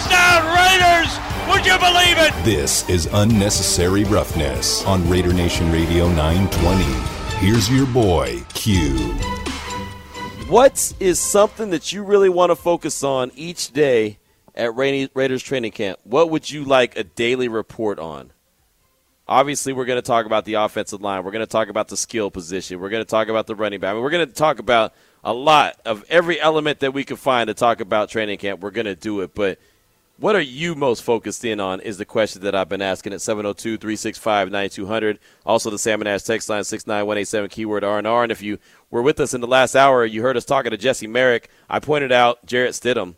touchdown, Raiders! Would you believe it? This is unnecessary roughness on Raider Nation Radio 920. Here's your boy, Q. What is something that you really want to focus on each day at Raiders training camp? What would you like a daily report on? Obviously, we're going to talk about the offensive line. We're going to talk about the skill position. We're going to talk about the running back. I mean, we're going to talk about a lot of every element that we can find to talk about training camp. We're going to do it. But what are you most focused in on is the question that I've been asking at 702 365 9200. Also, the Salmon Ash text line 69187 keyword R&R. And if you were with us in the last hour, you heard us talking to Jesse Merrick. I pointed out Jarrett Stidham.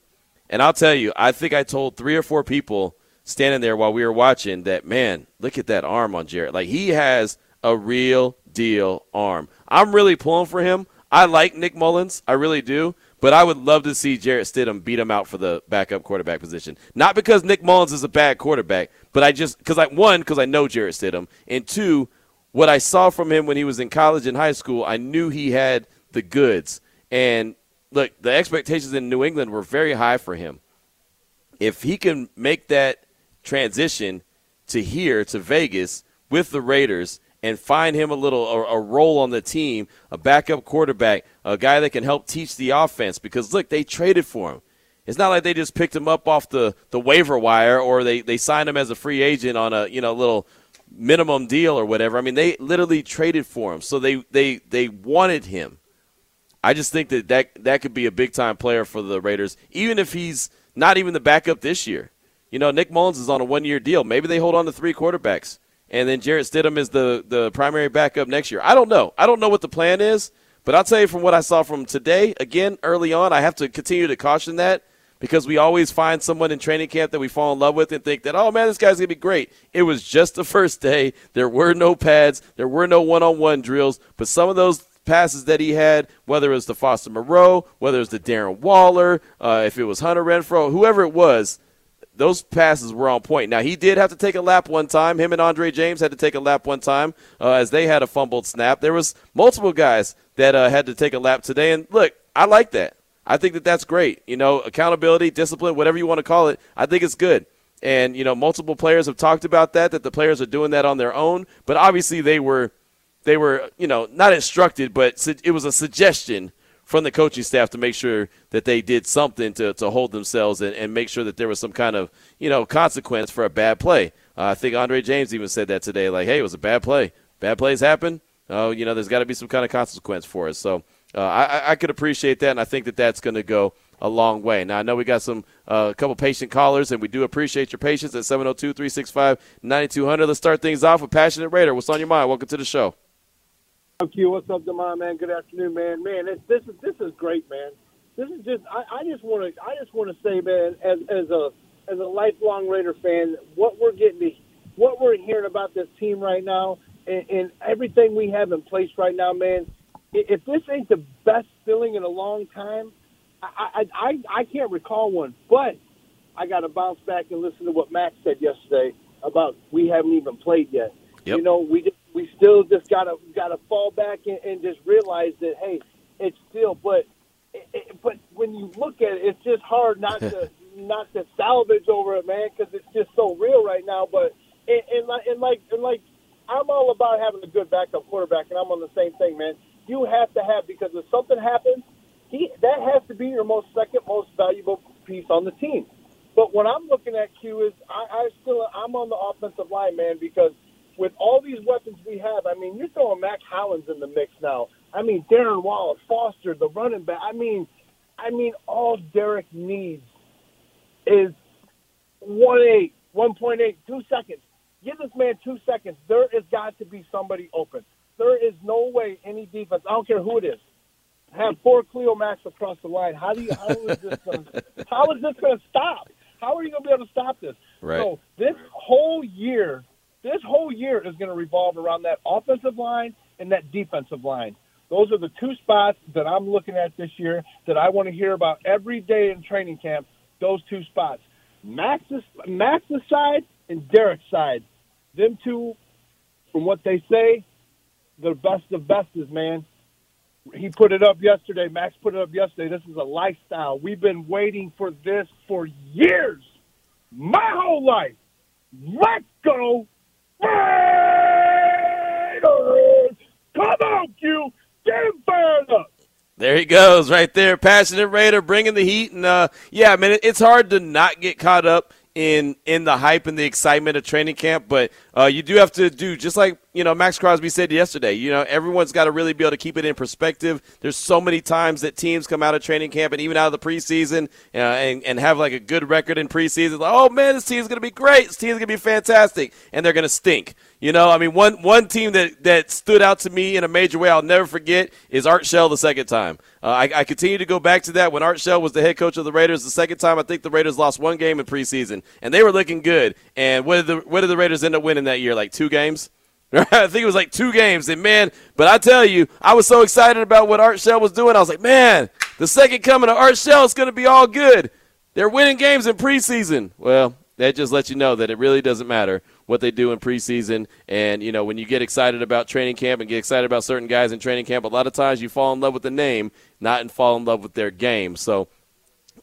And I'll tell you, I think I told three or four people standing there while we were watching that, man, look at that arm on Jarrett. Like, he has a real deal arm. I'm really pulling for him. I like Nick Mullens. I really do. But I would love to see Jarrett Stidham beat him out for the backup quarterback position. Not because Nick Mullens is a bad quarterback, but I just because I one because I know Jarrett Stidham, and two, what I saw from him when he was in college and high school, I knew he had the goods. And look, the expectations in New England were very high for him. If he can make that transition to here to Vegas with the Raiders and find him a little a, a, role on the team, a backup quarterback, a guy that can help teach the offense. Because look, they traded for him. It's not like they just picked him up off the, the waiver wire or they, they signed him as a free agent on a you know little minimum deal or whatever. I mean, they literally traded for him, so they they they wanted him. I just think that that, that could be a big time player for the Raiders, even if he's not even the backup this year. You know, Nick Mullens is on a one year deal. Maybe they hold on to three quarterbacks and then Jarrett Stidham is the, the primary backup next year. I don't know. I don't know what the plan is, but I'll tell you from what I saw from today, again, early on, I have to continue to caution that because we always find someone in training camp that we fall in love with and think that, oh man, this guy's going to be great. It was just the first day. There were no pads, there were no one on one drills, but some of those passes that he had, whether it was to Foster Moreau, whether it was to Darren Waller, uh, if it was Hunter Renfrow, whoever it was, those passes were on point. Now he did have to take a lap one time. Him and Andre James had to take a lap one time uh, as they had a fumbled snap. There was multiple guys that uh, had to take a lap today. And look, I like that. I think that that's great. You know, accountability, discipline, whatever you want to call it. I think it's good. And you know, multiple players have talked about that. That the players are doing that on their own. But obviously, they were they were you know not instructed, but it was a suggestion from the coaching staff to make sure that they did something to, to hold themselves and, and make sure that there was some kind of you know consequence for a bad play. Uh, I think Andre James even said that today, like, "Hey, it was a bad play. Bad plays happen. Oh, you know, there's got to be some kind of consequence for us." So uh, I, I could appreciate that, and I think that that's going to go a long way. Now, I know we got some uh, a uh, couple patient callers, and we do appreciate your patience at 702 365 9200. Let's start things off with Passionate Raider. What's on your mind? Welcome to the show. Q, what's up, Demond, man? Good afternoon, man. Man, this, this is this is great, man. This is just I, I just want to I just want to say, man, as as a as a lifelong Raider fan, what we're getting, what we're hearing about this team right now, and, and everything we have in place right now, man. If this ain't the best feeling in a long time, I I I, I can't recall one. But I got to bounce back and listen to what Max said yesterday about we haven't even played yet. Yep. You know, we just we still just gotta gotta fall back and, and just realize that hey, it's still. But it, but when you look at it, it's just hard not to not to salvage over it, man, because it's just so real right now. But and, and like and like and like I'm all about having a good backup quarterback, and I'm on the same thing, man. You have to have because if something happens, he that has to be your most second most valuable piece on the team. But what I'm looking at, Q, is I, I still I'm on the offensive line, man, because with all these weapons we have, I mean, you're throwing Mack Hollins in the mix now. I mean, Darren Waller, Foster, the running back. I mean, I mean, all Derek needs is one eight, one point eight, two seconds. Give this man two seconds. There has got to be somebody open. There is no way any defense. I don't care who it is. Have four Cleo Max across the line. How do you? How is this? Gonna, how is this going to stop? How are you going to be able to stop this? Right. So this whole year, this whole year is going to revolve around that offensive line and that defensive line. Those are the two spots that I'm looking at this year that I want to hear about every day in training camp. Those two spots, Max's Max's side and Derek's side. Them two, from what they say, the best of bestes, man. He put it up yesterday. Max put it up yesterday. This is a lifestyle. We've been waiting for this for years, my whole life. Let's go, Raiders! Come on, Q. Get fired up. There he goes, right there, passionate Raider, bringing the heat, and uh, yeah, I mean, it's hard to not get caught up in in the hype and the excitement of training camp, but uh, you do have to do just like you know Maxx Crosby said yesterday. You know, everyone's got to really be able to keep it in perspective. There's so many times that teams come out of training camp and even out of the preseason uh, and and have like a good record in preseason. Like, oh man, this team's gonna be great. This team's gonna be fantastic, and they're gonna stink. You know, I mean, one one team that, that stood out to me in a major way I'll never forget is Art Shell the second time. Uh, I, I continue to go back to that when Art Shell was the head coach of the Raiders. The second time, I think the Raiders lost one game in preseason, and they were looking good. And what did the what did the Raiders end up winning that year? Like two games. I think it was like two games, and man, but I tell you, I was so excited about what Art Shell was doing. I was like, man, the second coming of Art Shell is going to be all good. They're winning games in preseason. Well, that just lets you know that it really doesn't matter what they do in preseason. And, you know, when you get excited about training camp and get excited about certain guys in training camp, a lot of times you fall in love with the name, not in fall in love with their game. So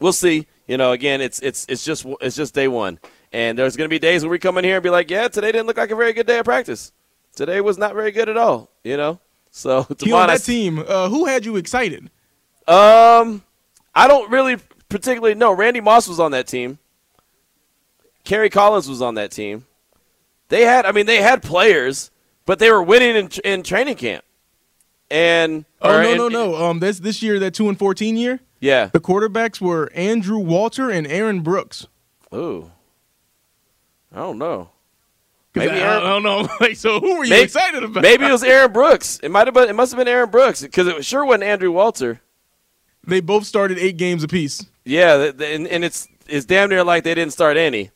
we'll see. You know, again, it's it's it's just it's just day one. And there's going to be days where we come in here and be like, yeah, today didn't look like a very good day of practice. Today was not very good at all, you know? So, on that team, uh, who had you excited? Um, I don't really particularly know. Randy Moss was on that team. Kerry Collins was on that team. They had, I mean, they had players, but they were winning in, in training camp. And oh no, no, no. Um, this this year, that two and fourteen year. Yeah. The quarterbacks were Andrew Walter and Aaron Brooks. Ooh. I don't know. Maybe I, Aaron, I don't know. Like, so who were you maybe, excited about? Maybe it was Aaron Brooks. It might have been. It must have been Aaron Brooks because it sure wasn't Andrew Walter. They both started eight games apiece. Yeah, and, and it's it's damn near like they didn't start any.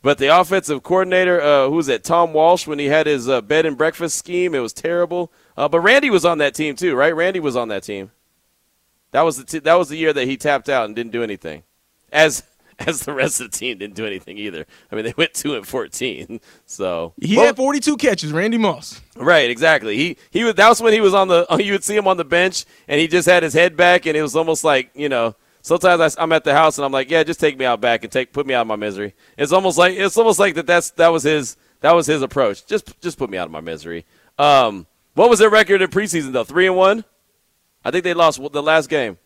But the offensive coordinator, uh, who was that? Tom Walsh, when he had his uh, bed and breakfast scheme, it was terrible. Uh, but Randy was on that team too, right? Randy was on that team. That was the t- that was the year that he tapped out and didn't do anything, as as the rest of the team didn't do anything either. I mean, they went two and fourteen. So he well, had forty two catches. Randy Moss. Right, exactly. He he was. That was when he was on the. You would see him on the bench, and he just had his head back, and it was almost like you know sometimes I, am at the house and I'm like, yeah, just take me out back and take put me out of my misery. It's almost like it's almost like that. That's that was his that was his approach. Just just put me out of my misery. Um, what was their record in preseason though? Three and one. I think they lost the last game.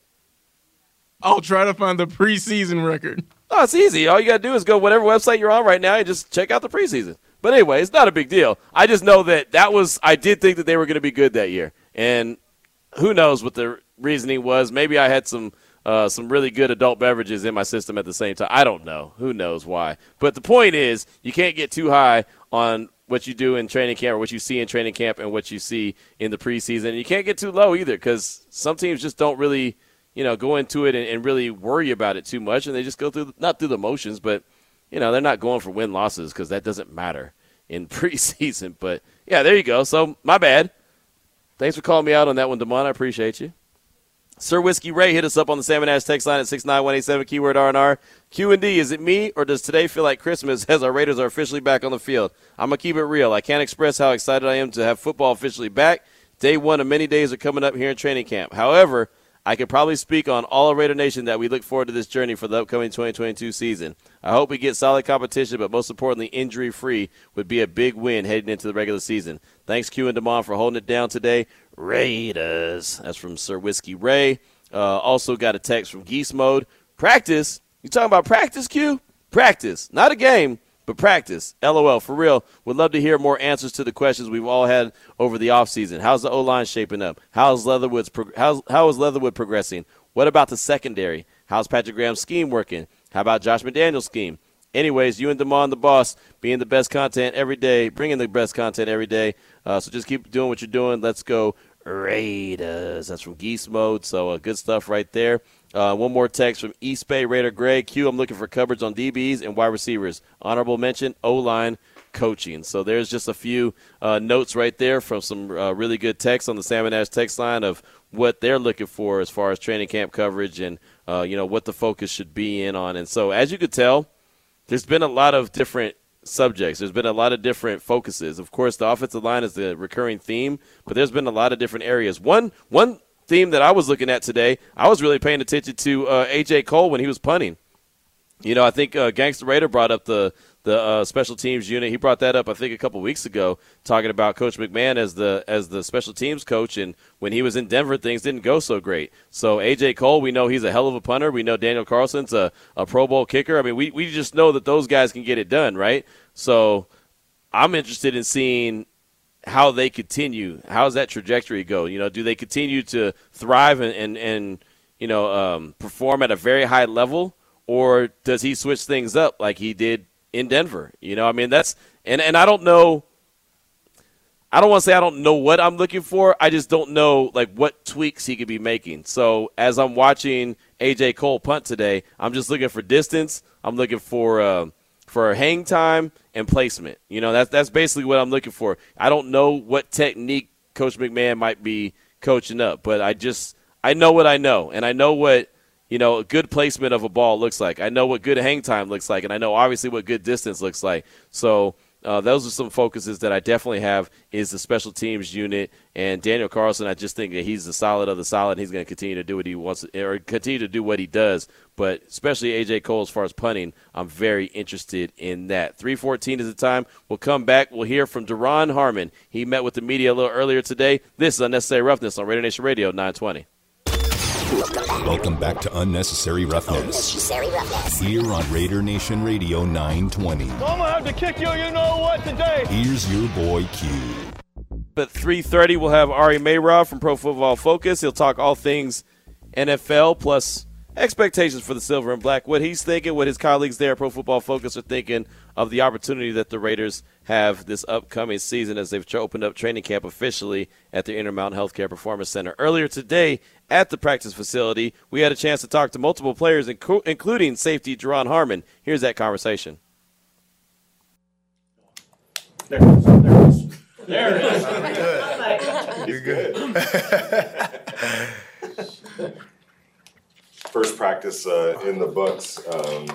I'll try to find the preseason record. Oh, it's easy. All you got to do is go whatever website you're on right now and just check out the preseason. But anyway, it's not a big deal. I just know that that was I did think that they were going to be good that year, and who knows what the reasoning was. Maybe I had some uh, some really good adult beverages in my system at the same time. I don't know. Who knows why? But the point is, you can't get too high on what you do in training camp or what you see in training camp and what you see in the preseason. And you can't get too low either because some teams just don't really, you know, go into it and, and, really worry about it too much, and they just go through not through the motions, but you know, they're not going for win losses because that doesn't matter in preseason. But yeah, there you go. So my bad. Thanks for calling me out on that one, Demond. I appreciate you. Sir Whiskey Ray hit us up on the Salmon Ash text line at 69187, keyword R&R. Q&D, is it me or does today feel like Christmas as our Raiders are officially back on the field? I'm going to keep it real. I can't express how excited I am to have football officially back. Day one of many days are coming up here in training camp. However, I could probably speak on all of Raider Nation that we look forward to this journey for the upcoming 2022 season. I hope we get solid competition, but most importantly, injury free would be a big win heading into the regular season. Thanks, Q and Demond, for holding it down today. Raiders. That's from Sir Whiskey Ray. Uh, also got a text from Geese Mode. Practice? You talking about practice, Q? Practice. Not a game, but practice. LOL. For real. Would love to hear more answers to the questions we've all had over the offseason. How's the O line shaping up? How's Leatherwood's pro- how's, how is Leatherwood progressing? What about the secondary? How's Patrick Graham's scheme working? How about Josh McDaniel's scheme? Anyways, you and Demond, the boss, being the best content every day, bringing the best content every day. Uh, so just keep doing what you're doing. Let's go Raiders. That's from Geese Mode. So uh, good stuff right there. Uh, one more text from East Bay Raider Greg. Q, I'm looking for coverage on DBs and wide receivers. Honorable mention, O line coaching. So there's just a few uh, notes right there from some uh, really good text on the Salmon Ash text line of what they're looking for as far as training camp coverage and uh, you know what the focus should be in on. And so as you could tell, there's been a lot of different subjects. There's been a lot of different focuses. Of course, the offensive line is the recurring theme, but there's been a lot of different areas. One one theme that I was looking at today, I was really paying attention to uh, AJ Cole when he was punting. You know, I think uh, Gangster Raider brought up the the uh, special teams unit. He brought that up, I think, a couple weeks ago, talking about Coach McMahon as the as the special teams coach. And when he was in Denver, things didn't go so great. So AJ Cole, we know he's a hell of a punter. We know Daniel Carlson's a, a Pro Bowl kicker. I mean, we we just know that those guys can get it done, right? So I'm interested in seeing how they continue. How's that trajectory go? You know, do they continue to thrive and and, and you know um, perform at a very high level, or does he switch things up like he did in Denver? You know, I mean that's and and I don't know. I don't want to say I don't know what I'm looking for. I just don't know like what tweaks he could be making. So as I'm watching AJ Cole punt today, I'm just looking for distance. I'm looking for. Uh, for hang time and placement. You know, that's that's basically what I'm looking for. I don't know what technique Coach McMahon might be coaching up, but I just I know what I know, and I know what you know a good placement of a ball looks like. I know what good hang time looks like, and I know obviously what good distance looks like. So uh, those are some focuses that I definitely have is the special teams unit and Daniel Carlson. I just think that he's the solid of the solid. He's going to continue to do what he wants or continue to do what he does. But especially AJ Cole as far as punting, I'm very interested in that. 314 is the time. We'll come back. We'll hear from Duron Harmon. He met with the media a little earlier today. This is Unnecessary Roughness on Raider Nation Radio 920. Welcome back to Unnecessary Roughness. Unnecessary Roughness. Here on Raider Nation Radio 920. I'm gonna have to kick you, you know what, today. Here's your boy Q. At 3:30, we'll have Ari Meirov from Pro Football Focus. He'll talk all things NFL plus expectations for the silver and black, what he's thinking, what his colleagues there at Pro Football Focus are thinking of the opportunity that the Raiders have this upcoming season as they've opened up training camp officially at the Intermountain Healthcare Performance Center. Earlier today at the practice facility, we had a chance to talk to multiple players, including safety Duron Harmon. Here's that conversation. There it is. There it is. There it is. You're good. First practice uh, in the books. Um,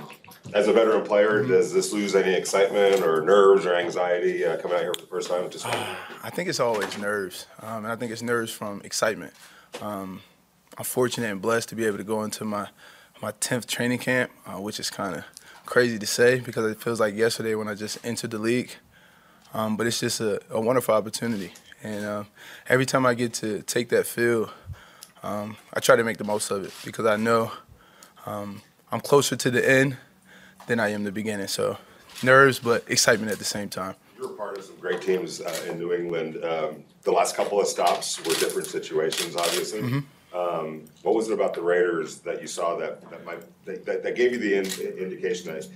as a veteran player, does this lose any excitement or nerves or anxiety uh, coming out here for the first time? Just I think it's always nerves, um, and I think it's nerves from excitement. Um, I'm fortunate and blessed to be able to go into my my 10th training camp, uh, which is kind of crazy to say because it feels like yesterday when I just entered the league. Um, but it's just a, a, wonderful opportunity, and uh, every time I get to take that field, um, I try to make the most of it because I know um, I'm closer to the end than I am the beginning. So nerves, but excitement at the same time. You were part of some great teams uh, in New England. Um, the last couple of stops were different situations, obviously. Mm-hmm. Um, what was it about the Raiders that you saw that that might that, that gave you the in, indication that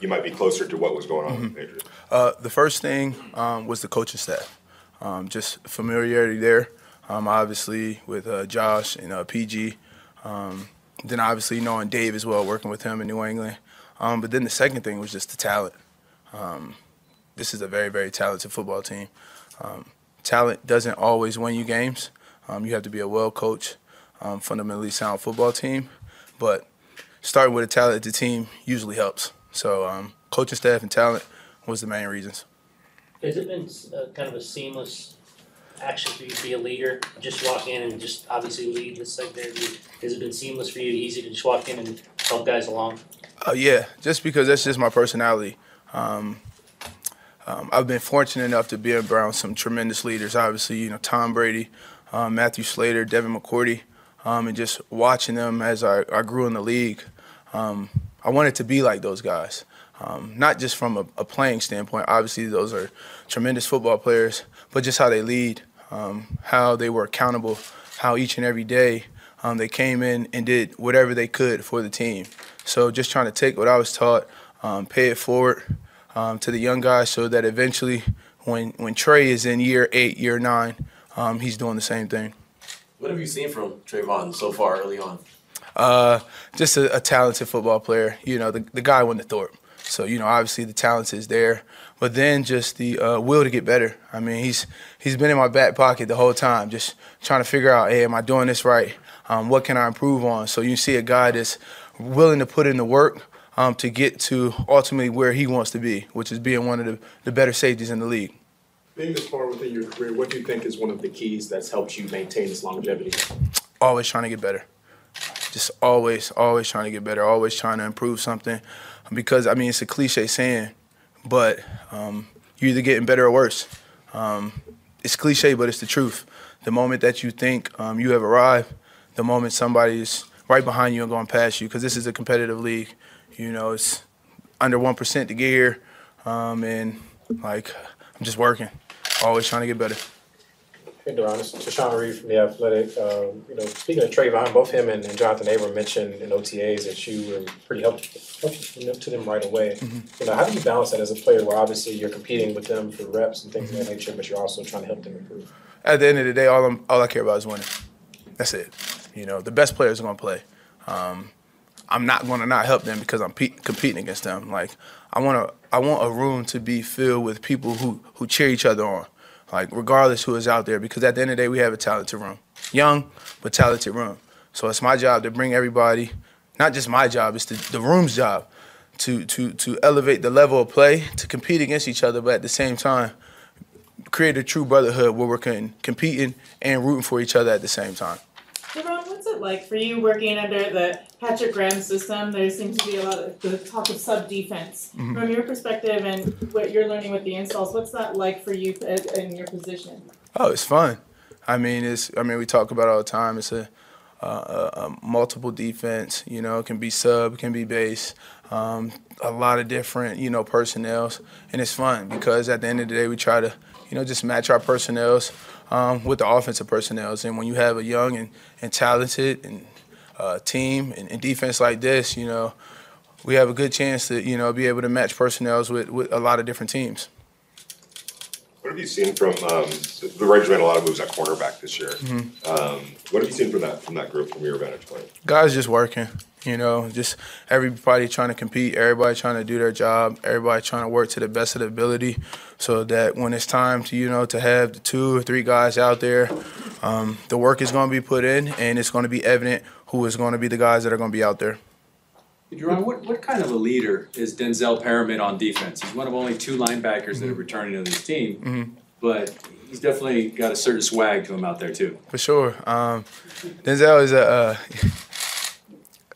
you might be closer to what was going on mm-hmm. with the Patriots? Uh, the first thing um, was the coaching staff, um, just familiarity there. Um, obviously with uh, Josh and uh, PG, um, then obviously knowing Dave as well, working with him in New England. Um, but then the second thing was just the talent. Um, this is a very, very talented football team. Um, talent doesn't always win you games. Um, you have to be a well coached, um, fundamentally sound football team. But starting with a talented team usually helps. So um, coaching staff and talent was the main reasons. Has it been uh, kind of a seamless action for you to be a leader? Just walk in and just obviously lead the secondary. Has it been seamless for you, easy to just walk in and help guys along? Uh, yeah, just because that's just my personality. Um, um, I've been fortunate enough to be around some tremendous leaders. Obviously, you know Tom Brady, um, Matthew Slater, Devin McCourty, um, and just watching them as I, I grew in the league. Um, I wanted to be like those guys, um, not just from a, a, playing standpoint. Obviously, those are tremendous football players, but just how they lead, how they were accountable, how each and every day they came in and did whatever they could for the team. So just trying to take what I was taught, um, pay it forward um, to the young guys, so that eventually, when when Trey is in year eight, year nine, um, he's doing the same thing. What have you seen from Trayvon so far early on? Uh, just a, a, talented football player. You know, the, the guy went to Thorpe. So, you know, obviously the talent is there. But then just the uh, will to get better. I mean, he's he's been in my back pocket the whole time, just trying to figure out, hey, am I doing this right? Um, what can I improve on? So you see a guy that's willing to put in the work um, to get to ultimately where he wants to be, which is being one of the, the better safeties in the league. Being this far within your career, what do you think is one of the keys that's helped you maintain this longevity? Always trying to get better. Just always, always trying to get better, always trying to improve something. Because, I mean, it's a cliche saying, but um, you're either getting better or worse. Um, it's cliche, but it's the truth. The moment that you think um, you have arrived, the moment somebody's right behind you and going past you, because this is a competitive league. You know, it's under 1% to get here. Um, and, like, I'm just working, always trying to get better. Hey, Duron, it's Tashan Reed from The Athletic. Um, you know, speaking of Trayvon, both him and, and Jonathan Abram mentioned in OTAs that you were pretty helpful, helpful to them right away. Mm-hmm. You know, how do you balance that as a player where obviously you're competing with them for reps and things mm-hmm. of that nature, but you're also trying to help them improve? At the end of the day, all, I'm, all I care about is winning. That's it. You know, the best players are going to play. Um, I'm not going to not help them because I'm pe- competing against them. Like I want to, I want a room to be filled with people who who cheer each other on, like regardless who is out there. Because at the end of the day, we have a talented room, young but talented room. So it's my job to bring everybody, not just my job, it's the, the room's job, to to to elevate the level of play, to compete against each other, but at the same time, create a true brotherhood where we're competing and rooting for each other at the same time. Duron, what's it like for you working under the Patrick Graham system? There seems to be a lot of the talk of sub defense. Mm-hmm. From your perspective and what you're learning with the installs, what's that like for you in your position? Oh, it's fun. I mean, it's. I mean, we talk about all the time. It's a, a, a multiple defense. You know, it can be sub, it can be base. Um, a lot of different, you know, personnels, and it's fun because at the end of the day, we try to, you know, just match our personnels um, with the offensive personnel. And when you have a young and, and talented and uh, team and, and, defense like this, you know, we have a good chance to you know be able to match personnel with, with a lot of different teams. What have you seen from um, the Raiders made a lot of moves at cornerback this year? Mm-hmm. Um, what have you seen from that from that group from your vantage point? Guys just working. You know, just everybody trying to compete, everybody trying to do their job, everybody trying to work to the best of their ability, so that when it's time to you know to have the two or three guys out there, um, the work is going to be put in, and it's going to be evident who is going to be the guys that are going to be out there. What, what kind of a leader is Denzel Perryman on defense? He's one of only two linebackers mm-hmm. that are returning to this team, mm-hmm. but he's definitely got a certain swag to him out there too. For sure, um, Denzel is a. Uh,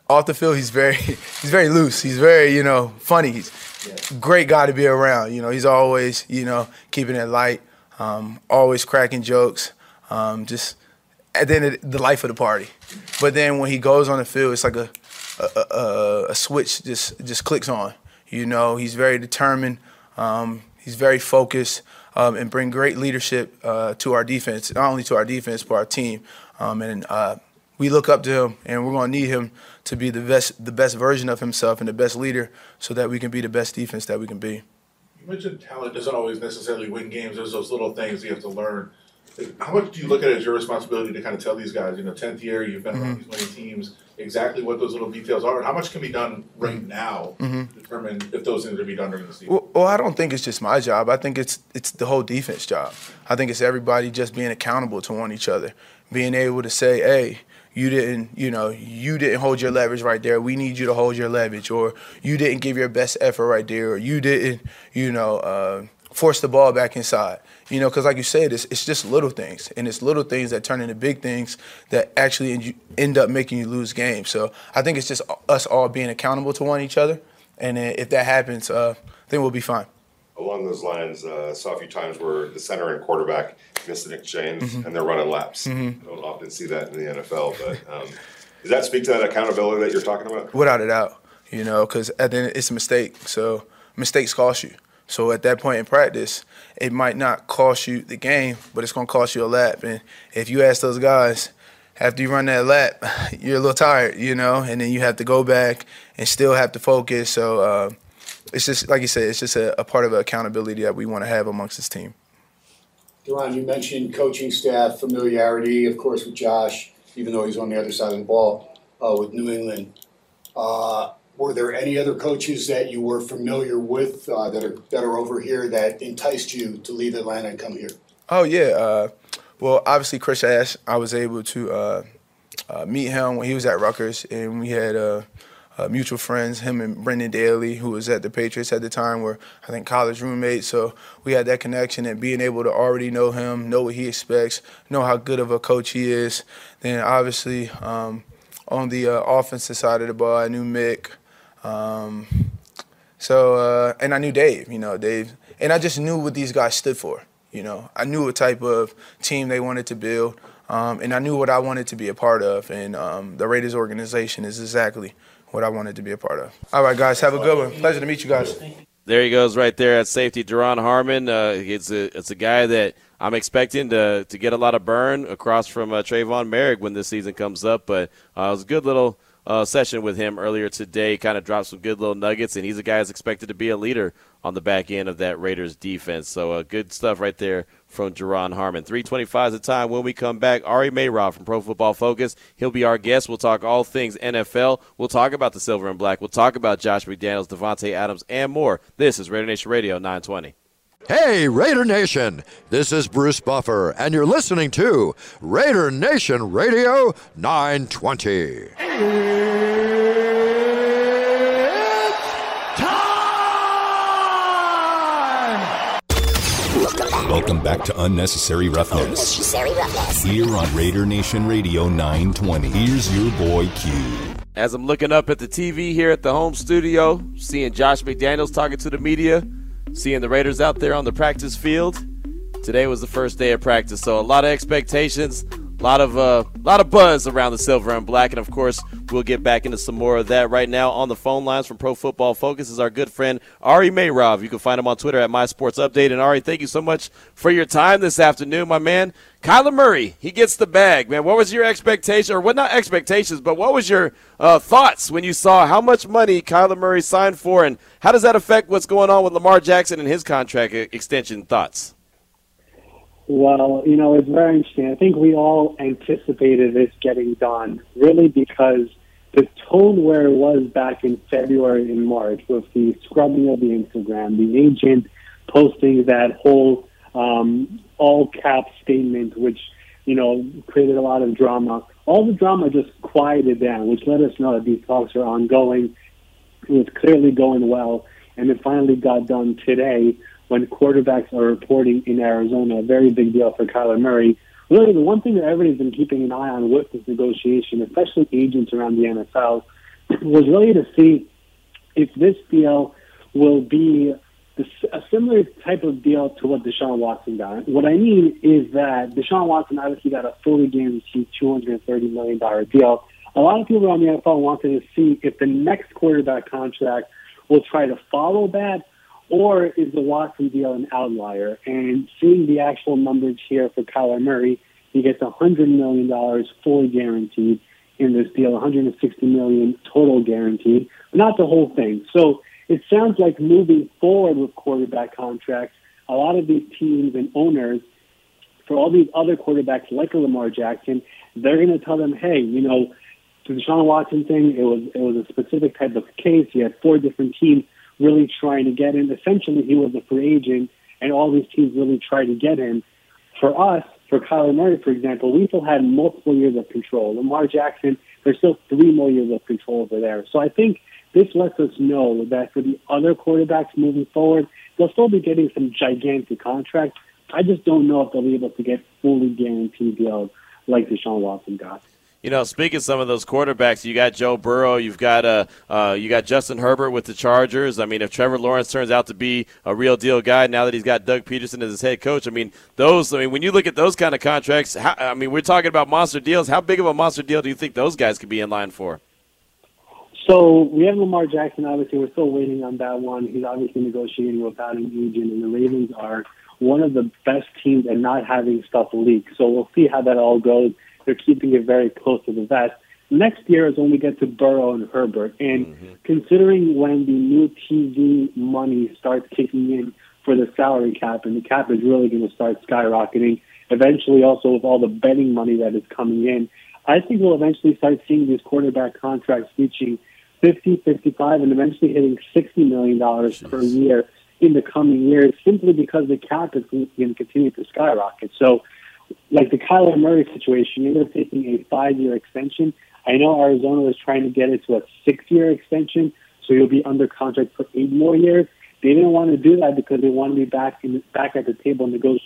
off the field, he's very he's very loose. He's very you know funny. He's great guy to be around. You know, he's always you know keeping it light, um, always cracking jokes. Um, just at the end of the life of the party. But then when he goes on the field, it's like a a, a, a switch just just clicks on. You know, he's very determined. Um, he's very focused. Um, and bring great leadership uh, to our defense, not only to our defense, but our team. Um, and uh, we look up to him, and we're going to need him to be the best, the best version of himself and the best leader, so that we can be the best defense that we can be. You mentioned talent doesn't always necessarily win games. There's those little things you have to learn. How much do you look at it as your responsibility to kind of tell these guys, you know, tenth year, you've been around mm-hmm. these many teams, exactly what those little details are, and how much can be done right now mm-hmm. to determine if those things are be done during the season? Well, well, I don't think it's just my job. I think it's it's the whole defense job. I think it's everybody just being accountable to one each other, being able to say, hey you didn't, you know, you didn't hold your leverage right there. We need you to hold your leverage, or you didn't give your best effort right there, or you didn't, you know, uh, force the ball back inside. You know, because like you said, it's, it's just little things, and it's little things that turn into big things that actually end up making you lose games. So I think it's just us all being accountable to one each other, and if that happens, uh, then we'll be fine along those lines, uh, saw a few times where the center and quarterback miss an exchange mm-hmm. and they're running laps. Mm-hmm. don't often see that in the NFL, but um, does that speak to that accountability that you're talking about? Without a doubt, you know, because at the end it's a mistake. So mistakes cost you. So at that point in practice, it might not cost you the game, but it's going to cost you a lap. And if you ask those guys, after you run that lap, you're a little tired, you know, and then you have to go back and still have to focus. So. Uh, it's just like you said, it's just a, a part of accountability that we want to have amongst this team. Duron, you mentioned coaching staff familiarity, of course, with Josh, even though he's on the other side of the ball. uh, with New England. Uh, were there any other coaches that you were familiar with uh, that are that are over here that enticed you to leave Atlanta and come here? Oh yeah. Uh, well, obviously Chris Ash. I was able to uh, uh, meet him when he was at Rutgers, and we had uh, mutual friends. Him and Brendan Daly, who was at the Patriots at the time, were I think college roommates. So we had that connection, and being able to already know him, know what he expects, know how good of a coach he is. Then obviously um, on the uh, offensive side of the ball, I knew Mick. Um, so uh, and I knew Dave, you know Dave, and I just knew what these guys stood for. You know, I knew what type of team they wanted to build, um, and I knew what I wanted to be a part of. And um, the Raiders organization is exactly what I wanted to be a part of. All right, guys, have a good one. Pleasure to meet you guys. There he goes, right there at safety, Duron Harmon. Uh, it's a it's a guy that I'm expecting to to get a lot of burn across from uh, Trayvon Moehrig when this season comes up. But uh, it was a good little uh, session with him earlier today. Kind of dropped some good little nuggets, and he's a guy that's expected to be a leader on the back end of that Raiders defense. So uh, good stuff right there from Duron Harmon. 325 is the time when we come back. Ari Meirov from Pro Football Focus. He'll be our guest. We'll talk all things NFL. We'll talk about the silver and black. We'll talk about Josh McDaniels, Davante Adams, and more. This is Raider Nation Radio 920. Hey, Raider Nation! This is Bruce Buffer, and you're listening to Raider Nation Radio 920. Welcome back to Unnecessary Roughness. Unnecessary Roughness. Here on Raider Nation Radio 920. Here's your boy Q. As I'm looking up at the TV here at the home studio, seeing Josh McDaniels talking to the media, seeing the Raiders out there on the practice field. Today was the first day of practice, so a lot of expectations, a lot of uh, lot of buzz around the silver and black, and of course, we'll get back into some more of that right now. On the phone lines from Pro Football Focus is our good friend Ari Meirov. You can find him on Twitter at My Sports Update. And Ari, thank you so much for your time this afternoon, my man. Kyler Murray, he gets the bag, man. What was your expectation, or what not expectations, but what was your uh, thoughts when you saw how much money Kyler Murray signed for, and how does that affect what's going on with Lamar Jackson and his contract extension? Thoughts? Well, you know, it's very interesting. I think we all anticipated this getting done, really because the tone where it was back in February and March with the scrubbing of the Instagram, the agent posting that whole um, all cap statement, which, you know, created a lot of drama. All the drama just quieted down, which let us know that these talks are ongoing. It was clearly going well, and it finally got done today when quarterbacks are reporting in Arizona. A very big deal for Kyler Murray. Really, the one thing that everybody's been keeping an eye on with this negotiation, especially agents around the NFL, was really to see if this deal will be a similar type of deal to what Deshaun Watson got. What I mean is that Deshaun Watson obviously got a fully guaranteed $230 million deal. A lot of people around the NFL wanted to see if the next quarterback contract will try to follow that or is the Watson deal an outlier? And seeing the actual numbers here for Kyler Murray, he gets $100 million fully guaranteed in this deal, 160 million total guaranteed, but not the whole thing. So it sounds like moving forward with quarterback contracts, a lot of these teams and owners, for all these other quarterbacks like a Lamar Jackson, they're going to tell them, hey, you know, the Deshaun Watson thing, it was it was a specific type of case. You had four different teams really trying to get him. Essentially, he was a free agent, and all these teams really tried to get him. For us, for Kyler Murray, for example, we still had multiple years of control. Lamar Jackson, there's still three more years of control over there. So I think this lets us know that for the other quarterbacks moving forward, they'll still be getting some gigantic contracts. I just don't know if they'll be able to get fully guaranteed deals like Deshaun Watson got. You know, speaking of some of those quarterbacks, you got Joe Burrow, you've got uh, uh, you got Justin Herbert with the Chargers. I mean, if Trevor Lawrence turns out to be a real deal guy now that he's got Doug Pederson as his head coach, I mean, those. I mean, when you look at those kind of contracts, how, I mean, we're talking about monster deals. How big of a monster deal do you think those guys could be in line for? So we have Lamar Jackson. Obviously, we're still waiting on that one. He's obviously negotiating without an agent, and the Ravens are one of the best teams at not having stuff leak. So we'll see how that all goes. They're keeping it very close to the vest. Next year is when we get to Burrow and Herbert. And mm-hmm. considering when the new TV money starts kicking in for the salary cap, and the cap is really going to start skyrocketing, eventually also with all the betting money that is coming in, I think we'll eventually start seeing these quarterback contracts reaching 50, 55, and eventually hitting $60 million per year in the coming years simply because the cap is going to continue to skyrocket. So, like the Kyler Murray situation, you're taking a five year extension. I know Arizona was trying to get it to a six year extension, so you'll be under contract for eight more years. They didn't want to do that because they want to be back in back at the table nego-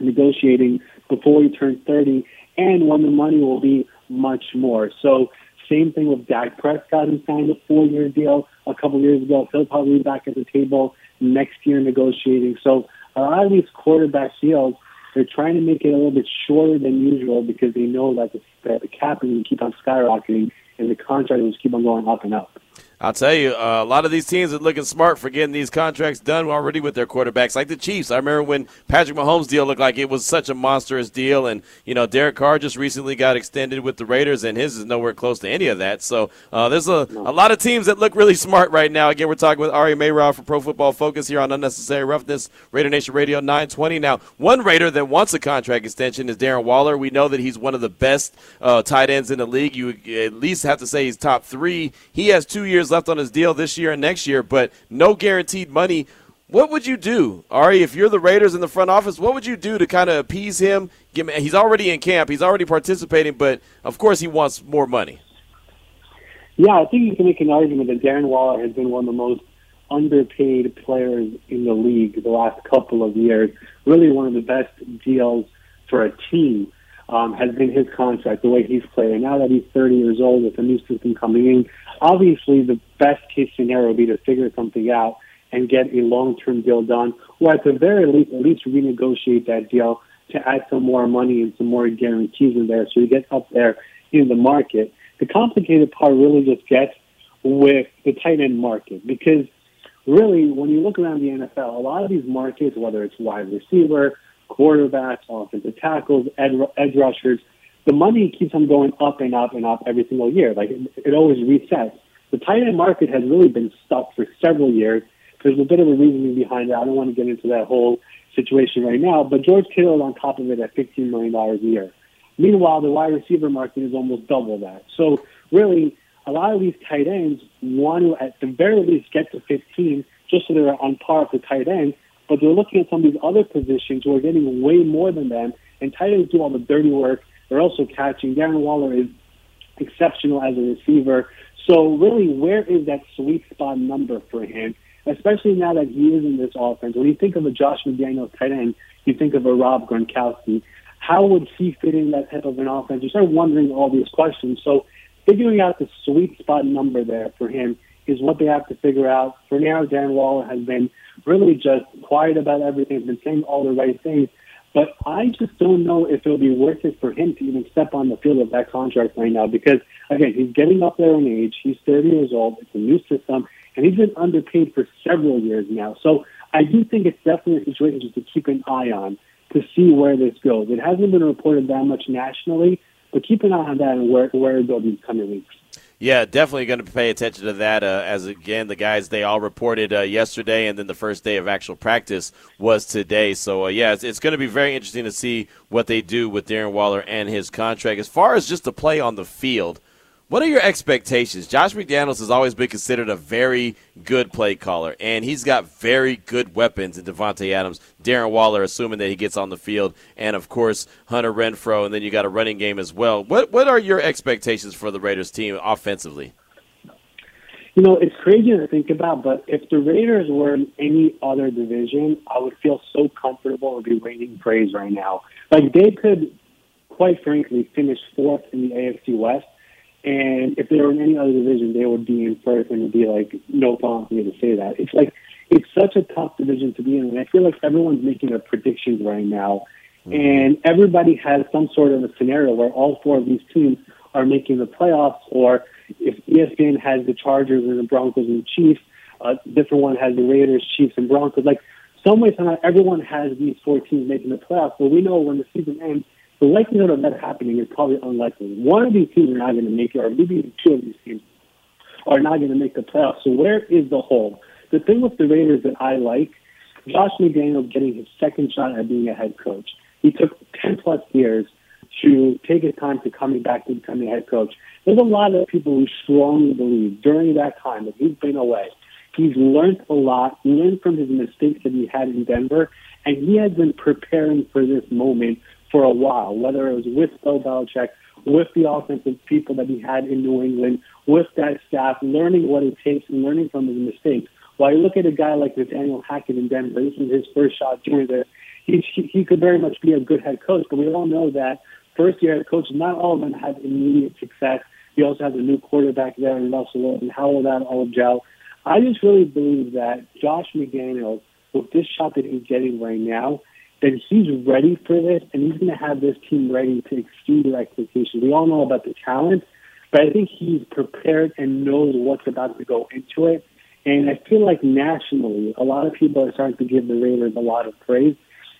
negotiating before he turns 30 and when the money will be much more. So same thing with Dak Prescott, who signed a four-year deal a couple years ago. He'll probably be back at the table next year negotiating. So a lot of these quarterback deals, they're trying to make it a little bit shorter than usual because they know that the, that the cap is going to keep on skyrocketing and the contract will keep on going up and up. I'll tell you, uh, a lot of these teams are looking smart for getting these contracts done already with their quarterbacks, like the Chiefs. I remember when Patrick Mahomes' deal looked like it was such a monstrous deal, and you know Derek Carr just recently got extended with the Raiders, and his is nowhere close to any of that. So uh, there's a, a lot of teams that look really smart right now. Again, we're talking with Ari Meirov from Pro Football Focus here on Unnecessary Roughness, Raider Nation Radio 920. Now, one Raider that wants a contract extension is Darren Waller. We know that he's one of the best uh, tight ends in the league. You at least have to say he's top three. He has two years left on his deal this year and next year, but no guaranteed money. What would you do, Ari, if you're the Raiders in the front office? What would you do to kind of appease him? He's already in camp, he's already participating, but of course he wants more money. Yeah, I think you can make an argument that Darren Waller has been one of the most underpaid players in the league the last couple of years. Really, one of the best deals for a team um, has been his contract, the way he's played. And now that he's 30 years old with a new system coming in, obviously the best case scenario would be to figure something out and get a long-term deal done, or at the very least, at least renegotiate that deal to add some more money and some more guarantees in there so you get up there in the market. The complicated part really just gets with the tight end market because really, when you look around the NFL, a lot of these markets, whether it's wide receiver, quarterbacks, offensive tackles, edge rushers, the money keeps on going up and up and up every single year. Like it, it always resets. The tight end market has really been stuck for several years. There's a bit of a reasoning behind it. I don't want to get into that whole situation right now, but George Kittle is on top of it at $15 million a year. Meanwhile, the wide receiver market is almost double that. So really, a lot of these tight ends want to, at the very least, get to 15 just so they're on par with the tight end. But they're looking at some of these other positions who are getting way more than them, and tight ends do all the dirty work. They're also catching. Darren Waller is exceptional as a receiver. So really, where is that sweet spot number for him? Especially now that he is in this offense. When you think of a Josh McDaniels tight end, you think of a Rob Gronkowski. How would he fit in that type of an offense? You start wondering all these questions. So figuring out the sweet spot number there for him is what they have to figure out. For now, Darren Waller has been really just quiet about everything, has been saying all the right things. But I just don't know if it'll be worth it for him to even step on the field of that contract right now because, again, he's getting up there in age. He's 30 years old. It's a new system, and he's been underpaid for several years now. So I do think it's definitely a situation just to keep an eye on to see where this goes. It hasn't been reported that much nationally, but keep an eye on that and where, where it goes these coming weeks. Yeah, definitely going to pay attention to that. Uh, as again, the guys they all reported uh, yesterday, and then the first day of actual practice was today. So uh, yeah, it's, it's going to be very interesting to see what they do with Darren Waller and his contract. As far as just the play on the field, what are your expectations? Josh McDaniels has always been considered a very good play caller, and he's got very good weapons in Davante Adams, Darren Waller, assuming that he gets on the field, and of course Hunter Renfrow, and then you got a running game as well. What what are your expectations for the Raiders team offensively? You know, it's crazy to think about, but if the Raiders were in any other division, I would feel so comfortable and be raining praise right now. Like they could, quite frankly, finish fourth in the AFC West and if they were in any other division, they would be in first and it'd be like no problem for me to say that. It's like it's such a tough division to be in, and I feel like everyone's making their predictions right now, mm-hmm. and everybody has some sort of a scenario where all four of these teams are making the playoffs, or if ESPN has the Chargers and the Broncos and the Chiefs, a different one has the Raiders, Chiefs, and Broncos. Like some way, somehow, everyone has these four teams making the playoffs, but we know when the season ends the likelihood of that happening is probably unlikely. One of these teams are not going to make it, or maybe two of these teams are not going to make the playoffs. So where is the hole? The thing with the Raiders that I like, Josh McDaniels getting his second shot at being a head coach. He took 10 plus years to take his time to coming back to becoming head coach. There's a lot of people who strongly believe during that time that he's been away, he's learned a lot, learned from his mistakes that he had in Denver, and he has been preparing for this moment for a while, whether it was with Bill Belichick, with the offensive people that he had in New England, with that staff, learning what it takes and learning from his mistakes. While you look at a guy like Nathaniel Hackett in Denver, this is his first shot doing this. He, he could very much be a good head coach, but we all know that first year head coaches, not all of them have immediate success. He also has a new quarterback there in Russell Wilson. How will that all gel? I just really believe that Josh McDaniels, with this shot that he's getting right now, that he's ready for this and he's going to have this team ready to exceed their expectations. We all know about the talent, but I think he's prepared and knows what's about to go into it. And I feel like nationally, a lot of people are starting to give the Raiders a lot of praise.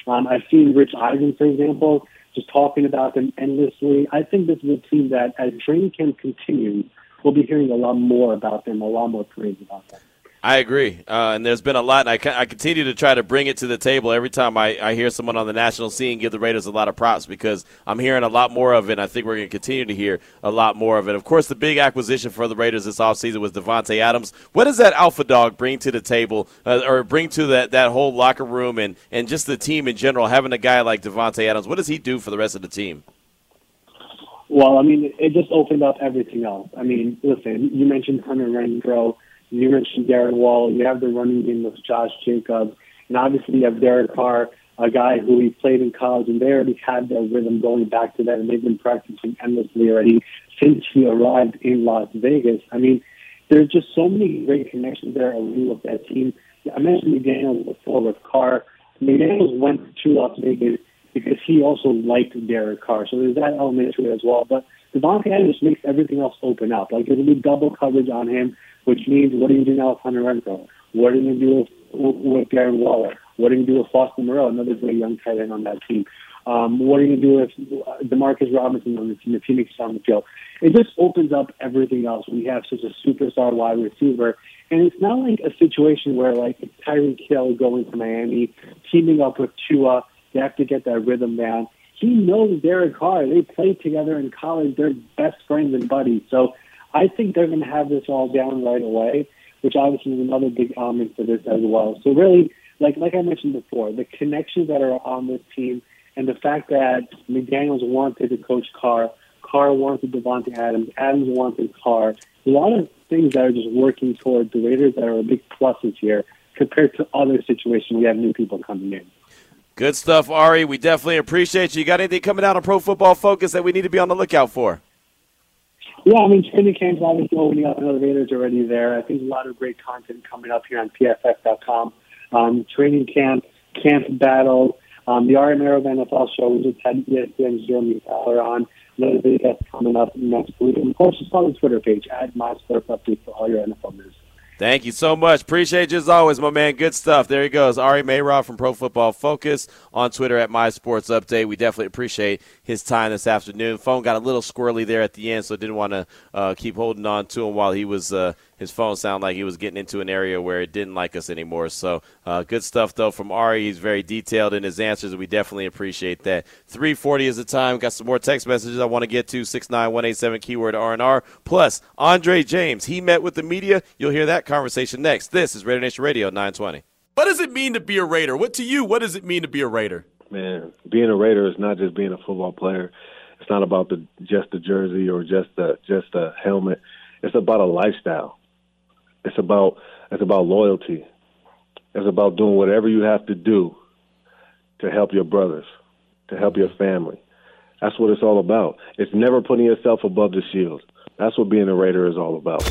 Um, I've seen Rich Eisen, for example, just talking about them endlessly. I think this is a team that, as training camp continues, we'll be hearing a lot more about them, a lot more praise about them. I agree, uh, and there's been a lot. And I, I continue to try to bring it to the table every time I, I hear someone on the national scene give the Raiders a lot of props because I'm hearing a lot more of it. and I think we're going to continue to hear a lot more of it. Of course, the big acquisition for the Raiders this offseason was Davante Adams. What does that alpha dog bring to the table, uh, or bring to that, that whole locker room and, and just the team in general? Having a guy like Davante Adams, what does he do for the rest of the team? Well, I mean, it just opened up everything else. I mean, listen, you mentioned Hunter Renfrow. You mentioned Darren Waller. You have the running game with Josh Jacobs. And obviously you have Derek Carr, a guy who he played in college, and they already had their rhythm going back to that, and they've been practicing endlessly already since he arrived in Las Vegas. I mean, there's just so many great connections there already with that team. I mentioned McDaniels before with Carr. McDaniels went to Las Vegas because he also liked Derek Carr, so there's that element to it as well. But Davante Adams makes everything else open up. Like there'll be double coverage on him which means what do you do now with Hunter Renfrow? What are you going to do with, Darren Waller? What are you going to do with Foster Moreau, another great young tight end on that team? Um, what are you going to do with uh, Demarcus Robinson on the team, the Phoenix on the field? It just opens up everything else. We have such a superstar wide receiver, and it's not like a situation where like Tyreek Hill going to Miami, teaming up with Tua. They have to get that rhythm down. He knows Derek Carr. They played together in college. They're best friends and buddies. So I think they're going to have this all down right away, which obviously is another big element for this as well. So really, like like I mentioned before, the connections that are on this team and the fact that McDaniels wanted to coach Carr, Carr wanted Davante Adams, Adams wanted Carr. A lot of things that are just working toward the Raiders that are a big pluses here compared to other situations we have new people coming in. Good stuff, Ari. We definitely appreciate you. You got anything coming out on Pro Football Focus that we need to be on the lookout for? Yeah, I mean, training camp's obviously opening up, Raiders are already there. I think a lot of great content coming up here on PFF.com. Um, training camp, camp battle, um, the Ari Meirov NFL show. We just had ESPN's Jeremy Fowler on. Another big guest coming up next week. And of course, just follow the Twitter page at MySportsUpdate for all your NFL news. Thank you so much. Appreciate you as always, my man. Good stuff. There he goes. Ari Meirov from Pro Football Focus on Twitter at My Sports Update. We definitely appreciate his time this afternoon. Phone got a little squirrely there at the end, so didn't want to uh, keep holding on to him while he was uh, his phone sounded like he was getting into an area where it didn't like us anymore. So uh, good stuff though from Ari. He's very detailed in his answers, we definitely appreciate that. 3:40 is the time. Got some more text messages I want to get to. Six nine one eight seven keyword R and R. Plus Andre James. He met with the media. You'll hear that conversation next. This is Raider Nation Radio 920. What does it mean to be a Raider? What to you? What does it mean to be a Raider? Man, being a Raider is not just being a football player. It's not about the just the jersey or just the just the helmet. It's about a lifestyle. It's about it's about loyalty. It's about doing whatever you have to do to help your brothers, to help your family. That's what it's all about. It's never putting yourself above the shield. That's what being a Raider is all about.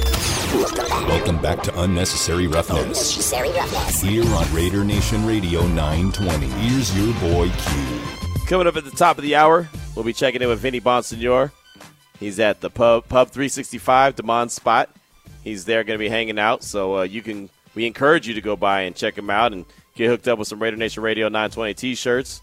Welcome back to Unnecessary Roughness. Unnecessary Roughness. Here on Raider Nation Radio 920. Here's your boy Q. Coming up at the top of the hour, we'll be checking in with Vinny Bonsignore. He's at the pub Pub 365 Demond spot he's there going to be hanging out. So uh, you can we encourage you to go by and check him out and get hooked up with some Raider Nation Radio 920 T-shirts.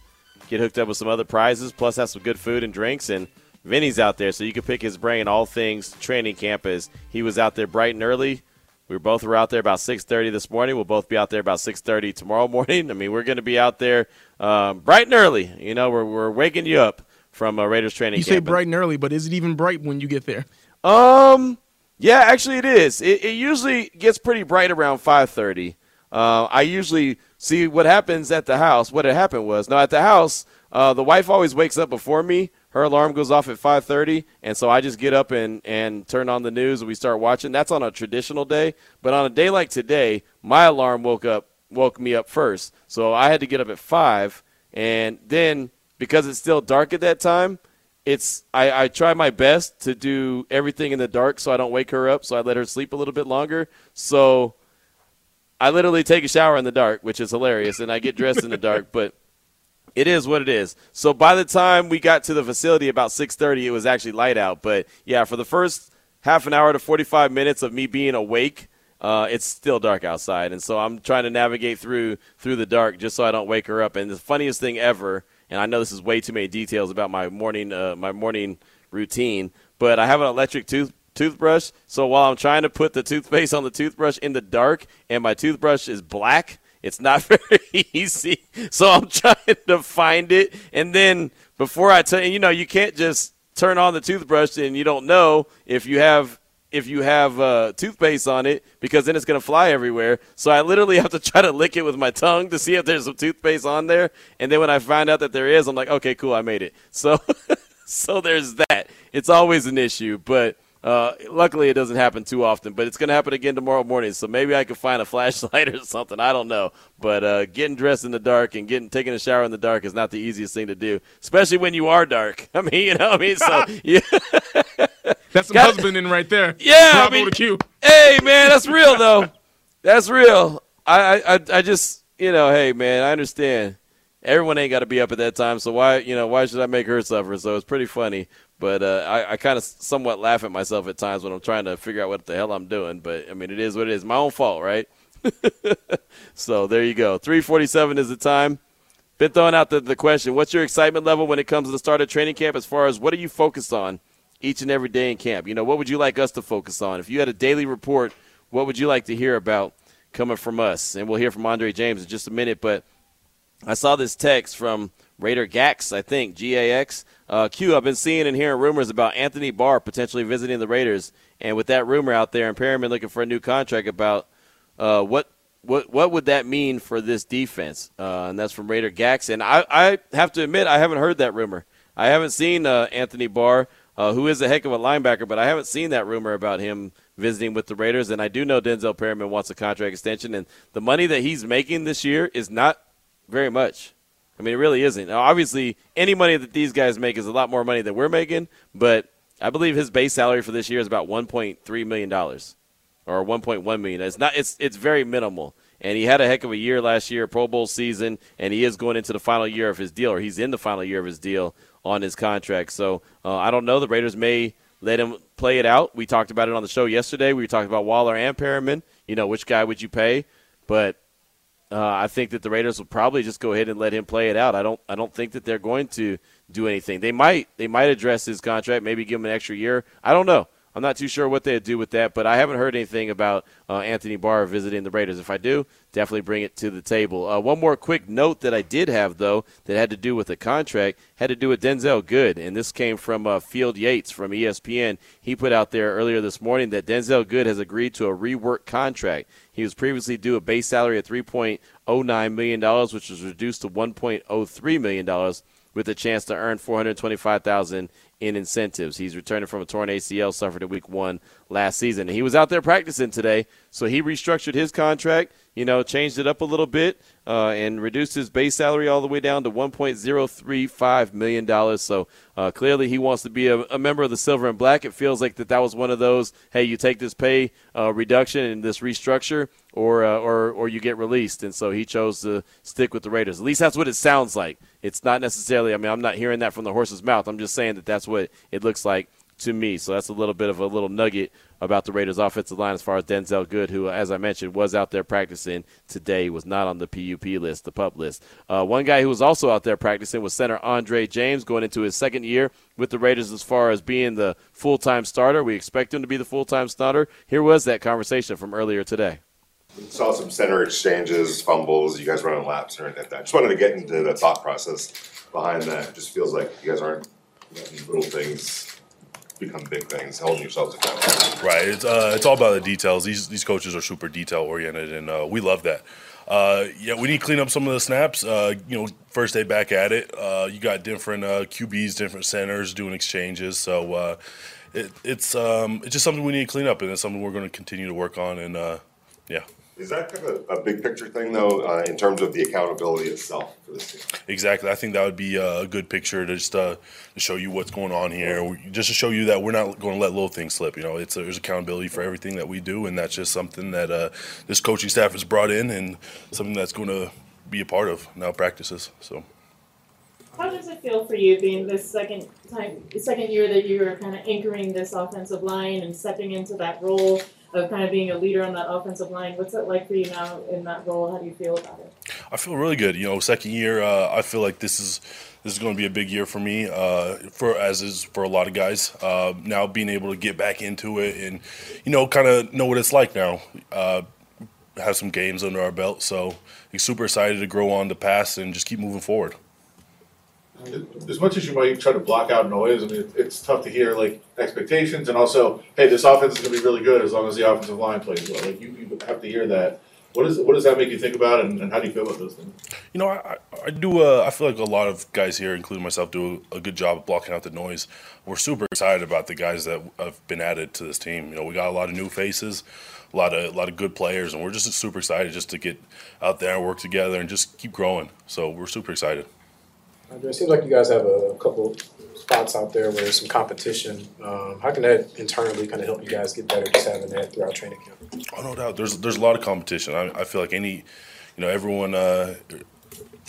Get hooked up with some other prizes, plus have some good food and drinks. And Vinny's out there, so you can pick his brain all things training camp. As he was out there bright and early. We were both were out there about 6:30 this morning. We'll both be out there about 6:30 tomorrow morning. I mean, we're going to be out there um, bright and early. You know, we're we're waking you up from uh, Raiders training You camp. say bright and early, but is it even bright when you get there? Um, yeah, actually, it is. It, it usually gets pretty bright around five thirty. Uh, I usually see what happens at the house. What had happened was, no, at the house, uh, the wife always wakes up before me. Her alarm goes off at five thirty, and so I just get up and and turn on the news and we start watching. That's on a traditional day, but on a day like today, my alarm woke up woke me up first, so I had to get up at five, and then because it's still dark at that time it's I, I try my best to do everything in the dark so I don't wake her up. So I let her sleep a little bit longer. So I literally take a shower in the dark, which is hilarious, and I get dressed in the dark. But it is what it is. So by the time we got to the facility about 6:30, it was actually light out. But yeah, for the first half an hour to 45 minutes of me being awake, uh, it's still dark outside, and so I'm trying to navigate through through the dark just so I don't wake her up. And the funniest thing ever and I know this is way too many details about my morning uh, my morning routine, but I have an electric tooth toothbrush. So while I'm trying to put the toothpaste on the toothbrush in the dark, and my toothbrush is black, it's not very easy. So I'm trying to find it, and then before I tell you, you know, you can't just turn on the toothbrush and you don't know if you have if you have uh, toothpaste on it because then it's going to fly everywhere. So I literally have to try to lick it with my tongue to see if there's some toothpaste on there. And then when I find out that there is, I'm like, okay, cool, I made it. So, so there's that. It's always an issue, but uh, luckily it doesn't happen too often. But it's going to happen again tomorrow morning. So maybe I can find a flashlight or something. I don't know. But uh, getting dressed in the dark and getting taking a shower in the dark is not the easiest thing to do, especially when you are dark. I mean, you know, what I mean, so yeah. That's some Got- husbanding right there. Yeah, Bravo I mean, to Q. Hey, man, that's real though. That's real. I, I, I- I just, you know, hey, man, I understand. Everyone ain't got to be up at that time, so why, you know, why should I make her suffer? So it's pretty funny, but uh, I, I kind of somewhat laugh at myself at times when I'm trying to figure out what the hell I'm doing. But I mean, it is what it is. My own fault, right? so there you go. 3:47 is the time. Been throwing out the, the question: What's your excitement level when it comes to the start of training camp? As far as what are you focused on each and every day in camp? You know, what would you like us to focus on? If you had a daily report, what would you like to hear about coming from us? And we'll hear from Andre James in just a minute. But I saw this text from Raider Gax, I think G A X. Uh, Q. I've been seeing and hearing rumors about Anthony Barr potentially visiting the Raiders, and with that rumor out there, and Perryman looking for a new contract, about uh, what what what would that mean for this defense? Uh, and that's from Raider Gax. And I, I have to admit, I haven't heard that rumor. I haven't seen uh, Anthony Barr, uh, who is a heck of a linebacker, but I haven't seen that rumor about him visiting with the Raiders. And I do know Denzel Perryman wants a contract extension, and the money that he's making this year is not very much. I mean, it really isn't. Now, obviously, any money that these guys make is a lot more money than we're making, but I believe his base salary for this year is about $1.3 million or 1.1 million. It's not. It's it's very minimal. And he had a heck of a year last year, Pro Bowl season, and he is going into the final year of his deal, or he's in the final year of his deal on his contract. So uh, I don't know. The Raiders may let him play it out. We talked about it on the show yesterday. We talked about Waller and Perryman. You know, which guy would you pay? But uh, I think that the Raiders will probably just go ahead and let him play it out. I don't. I don't think that they're going to do anything. They might. They might address his contract. Maybe give him an extra year. I don't know. I'm not too sure what they'd do with that, but I haven't heard anything about uh, Anthony Barr visiting the Raiders. If I do, definitely bring it to the table. Uh, one more quick note that I did have, though, that had to do with the contract, had to do with Denzelle Good, and this came from uh, Field Yates from ESPN. He put out there earlier this morning that Denzelle Good has agreed to a rework contract. He was previously due a base salary of $3.09 million, which was reduced to $1.03 million with a chance to earn 425000 in incentives. He's returning from a torn ACL suffered in week one last season. He was out there practicing today, so he restructured his contract, you know, changed it up a little bit, uh, and reduced his base salary all the way down to $1.035 million. So uh, clearly he wants to be a, a, member of the Silver and Black. It feels like that that was one of those, hey, you take this pay uh, reduction and this restructure, or, uh, or, or you get released. And so he chose to stick with the Raiders. At least that's what it sounds like. It's not necessarily, I mean, I'm not hearing that from the horse's mouth. I'm just saying that that's what it looks like to me. So that's a little bit of a little nugget about the Raiders' offensive line as far as Denzelle Good, who, as I mentioned, was out there practicing today, was not on the PUP list, the pup list. Uh, one guy who was also out there practicing was center Andre James, going into his second year with the Raiders as far as being the full time starter. We expect him to be the full time starter. Here was that conversation from earlier today. Saw some center exchanges, fumbles, you guys running laps or anything like that. Just wanted to get into the thought process behind that. It just feels like you guys aren't little things become big things, holding yourselves accountable. Right. It's uh, it's all about the details. These these coaches are super detail oriented, and uh, we love that. Uh, yeah, we need to clean up some of the snaps. Uh, you know, first day back at it. Uh, you got different uh, QBs, different centers doing exchanges. So uh, it, it's um, it's just something we need to clean up, and it's something we're going to continue to work on. And uh, yeah. Is that kind of a, a big picture thing, though, uh, in terms of the accountability itself for this team? Exactly. I think that would be uh, a good picture to just uh, to show you what's going on here, We- just to show you that we're not going to let little things slip. You know, it's there's accountability for everything that we do, and that's just something that uh, this coaching staff has brought in, and something that's going to be a part of now practices. So. How does it feel for you being this second time, the second year that you are kind of anchoring this offensive line and stepping into that role of kind of being a leader on that offensive line? What's it like for you now in that role? How do you feel about it? I feel really good. You know, second year, uh, I feel like this is this is going to be a big year for me, uh, for as is for a lot of guys. Uh, now being able to get back into it and you know, kind of know what it's like now. Uh, have some games under our belt, so super excited to grow on the pass and just keep moving forward. As much as you might try to block out noise, I mean, it- it's tough to hear like expectations and also, hey, this offense is gonna be really good as long as the offensive line plays well. Like you, you have to hear that. What is what does that make you think about, and, and how do you feel about those things? You know, I, I- I do. Uh, I feel like a lot of guys here, including myself, do a good job of blocking out the noise. We're super excited about the guys that have been added to this team. You know, we got a lot of new faces, a lot of a lot of good players, and we're just super excited just to get out there and work together and just keep growing. So we're super excited. It seems like you guys have a couple spots out there where there's some competition. Um, how can that internally kind of help you guys get better just having that throughout training camp? Oh, no doubt. There's there's a lot of competition. I, I feel like any, you know, everyone. Uh,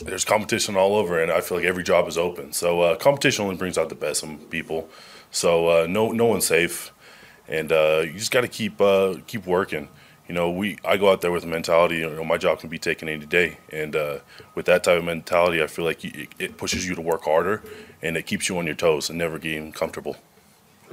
there's competition all over, and I feel like every job is open. So uh, competition only brings out the best in people. So uh, no no one's safe, and uh, you just got to keep uh, keep working. You know, we I go out there with a mentality. You know, my job can be taken any day, and uh, with that type of mentality, I feel like you, it pushes you to work harder, and it keeps you on your toes and never getting comfortable.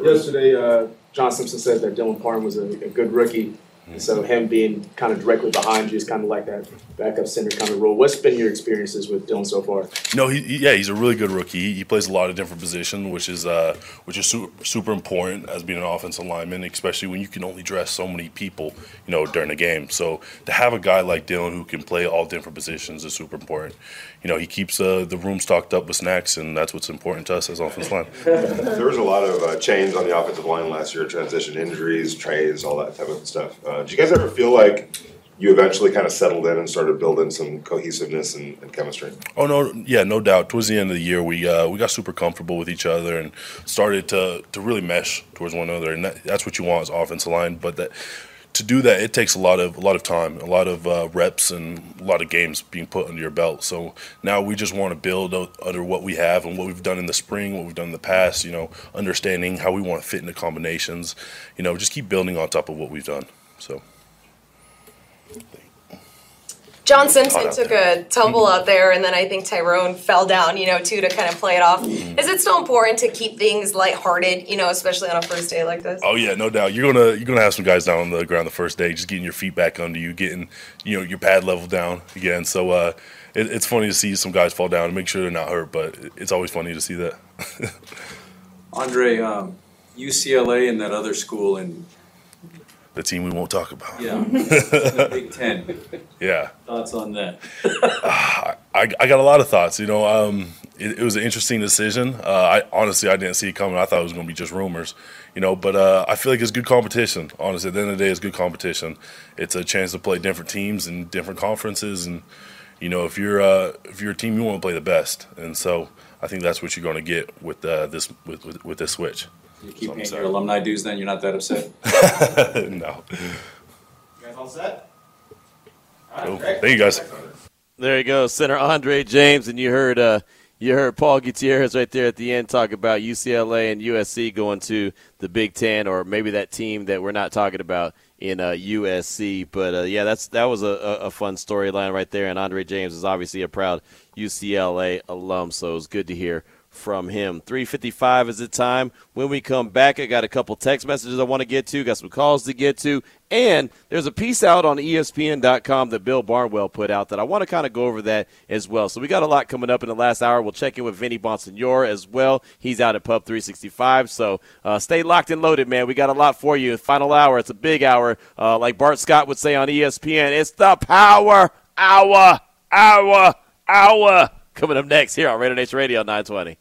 Yesterday, uh, John Simpson said that Dylan Parham was a, a good rookie. And so him being kind of directly behind you is kind of like that backup center kind of role. What's been your experiences with Dylan so far? No, he, he- yeah, he's a really good rookie. He, he plays a lot of different positions, which is uh, which is super, super important as being an offensive lineman, especially when you can only dress so many people, you know, during a game. So to have a guy like Dylan who can play all different positions is super important. You know, he keeps uh, the room stocked up with snacks, and that's what's important to us as offensive line. there was a lot of uh, change on the offensive line last year, transition injuries, trades, all that type of stuff. Uh, did you guys ever feel like you eventually kind of settled in and started building some cohesiveness and, and chemistry? Oh no, yeah, no doubt. Towards the end of the year, we uh, we got super comfortable with each other and started to to really mesh towards one another, and that, that's what you want as offensive line. But that to do that, it takes a lot of a lot of time, a lot of uh, reps, and a lot of games being put under your belt. So now we just want to build under what we have and what we've done in the spring, what we've done in the past. You know, understanding how we want to fit into combinations. You know, just keep building on top of what we've done. So. John Simpson Hot out took a tumble out there, and then I think Tyrone fell down, you know, too, to kind of play it off. Is it still important to keep things lighthearted, you know, especially on a first day like this? Oh yeah, no doubt. You're gonna you're gonna have some guys down on the ground the first day, just getting your feet back under you, getting you know your pad level down again. So uh, it, it's funny to see some guys fall down and make sure they're not hurt, but it's always funny to see that. Andre, um, UCLA and that other school in the team we won't talk about. yeah, the Big Ten. Yeah. Thoughts on that? I, I got a lot of thoughts. You know, um, it, it was an interesting decision. Uh, I honestly I didn't see it coming. I thought it was going to be just rumors. You know, but uh, I feel like it's good competition. Honestly, at the end of the day, it's good competition. It's a chance to play different teams and different conferences, and you know, if you're uh, if you're a team, you want to play the best, and so I think that's what you're going to get with uh, this with, with, with this switch. You keep paying sorry. your alumni dues, then you're not that upset. no. You guys all set? Cool. Thank you guys. There you go, Center Andre James, and you heard uh, you heard Paul Gutierrez right there at the end talk about UCLA and USC going to the Big Ten, or maybe that team that we're not talking about in uh, USC. But uh, yeah, that's that was a, a a fun storyline right there, and Andre James is obviously a proud UCLA alum, so it was good to hear from him. 355 is the time. When we come back, I got a couple text messages I want to get to, got some calls to get to, and there's a piece out on ESPN.com that Bill Barnwell put out that I want to kind of go over that as well. So we got a lot coming up in the last hour. We'll check in with Vinny Bonsignore as well. He's out at Pub 365. So uh, stay locked and loaded, man. We got a lot for you. Final hour. It's a big hour. Uh, like Bart Scott would say on ESPN, it's the power hour, hour, hour. Coming up next here on Raider Nation Radio 920.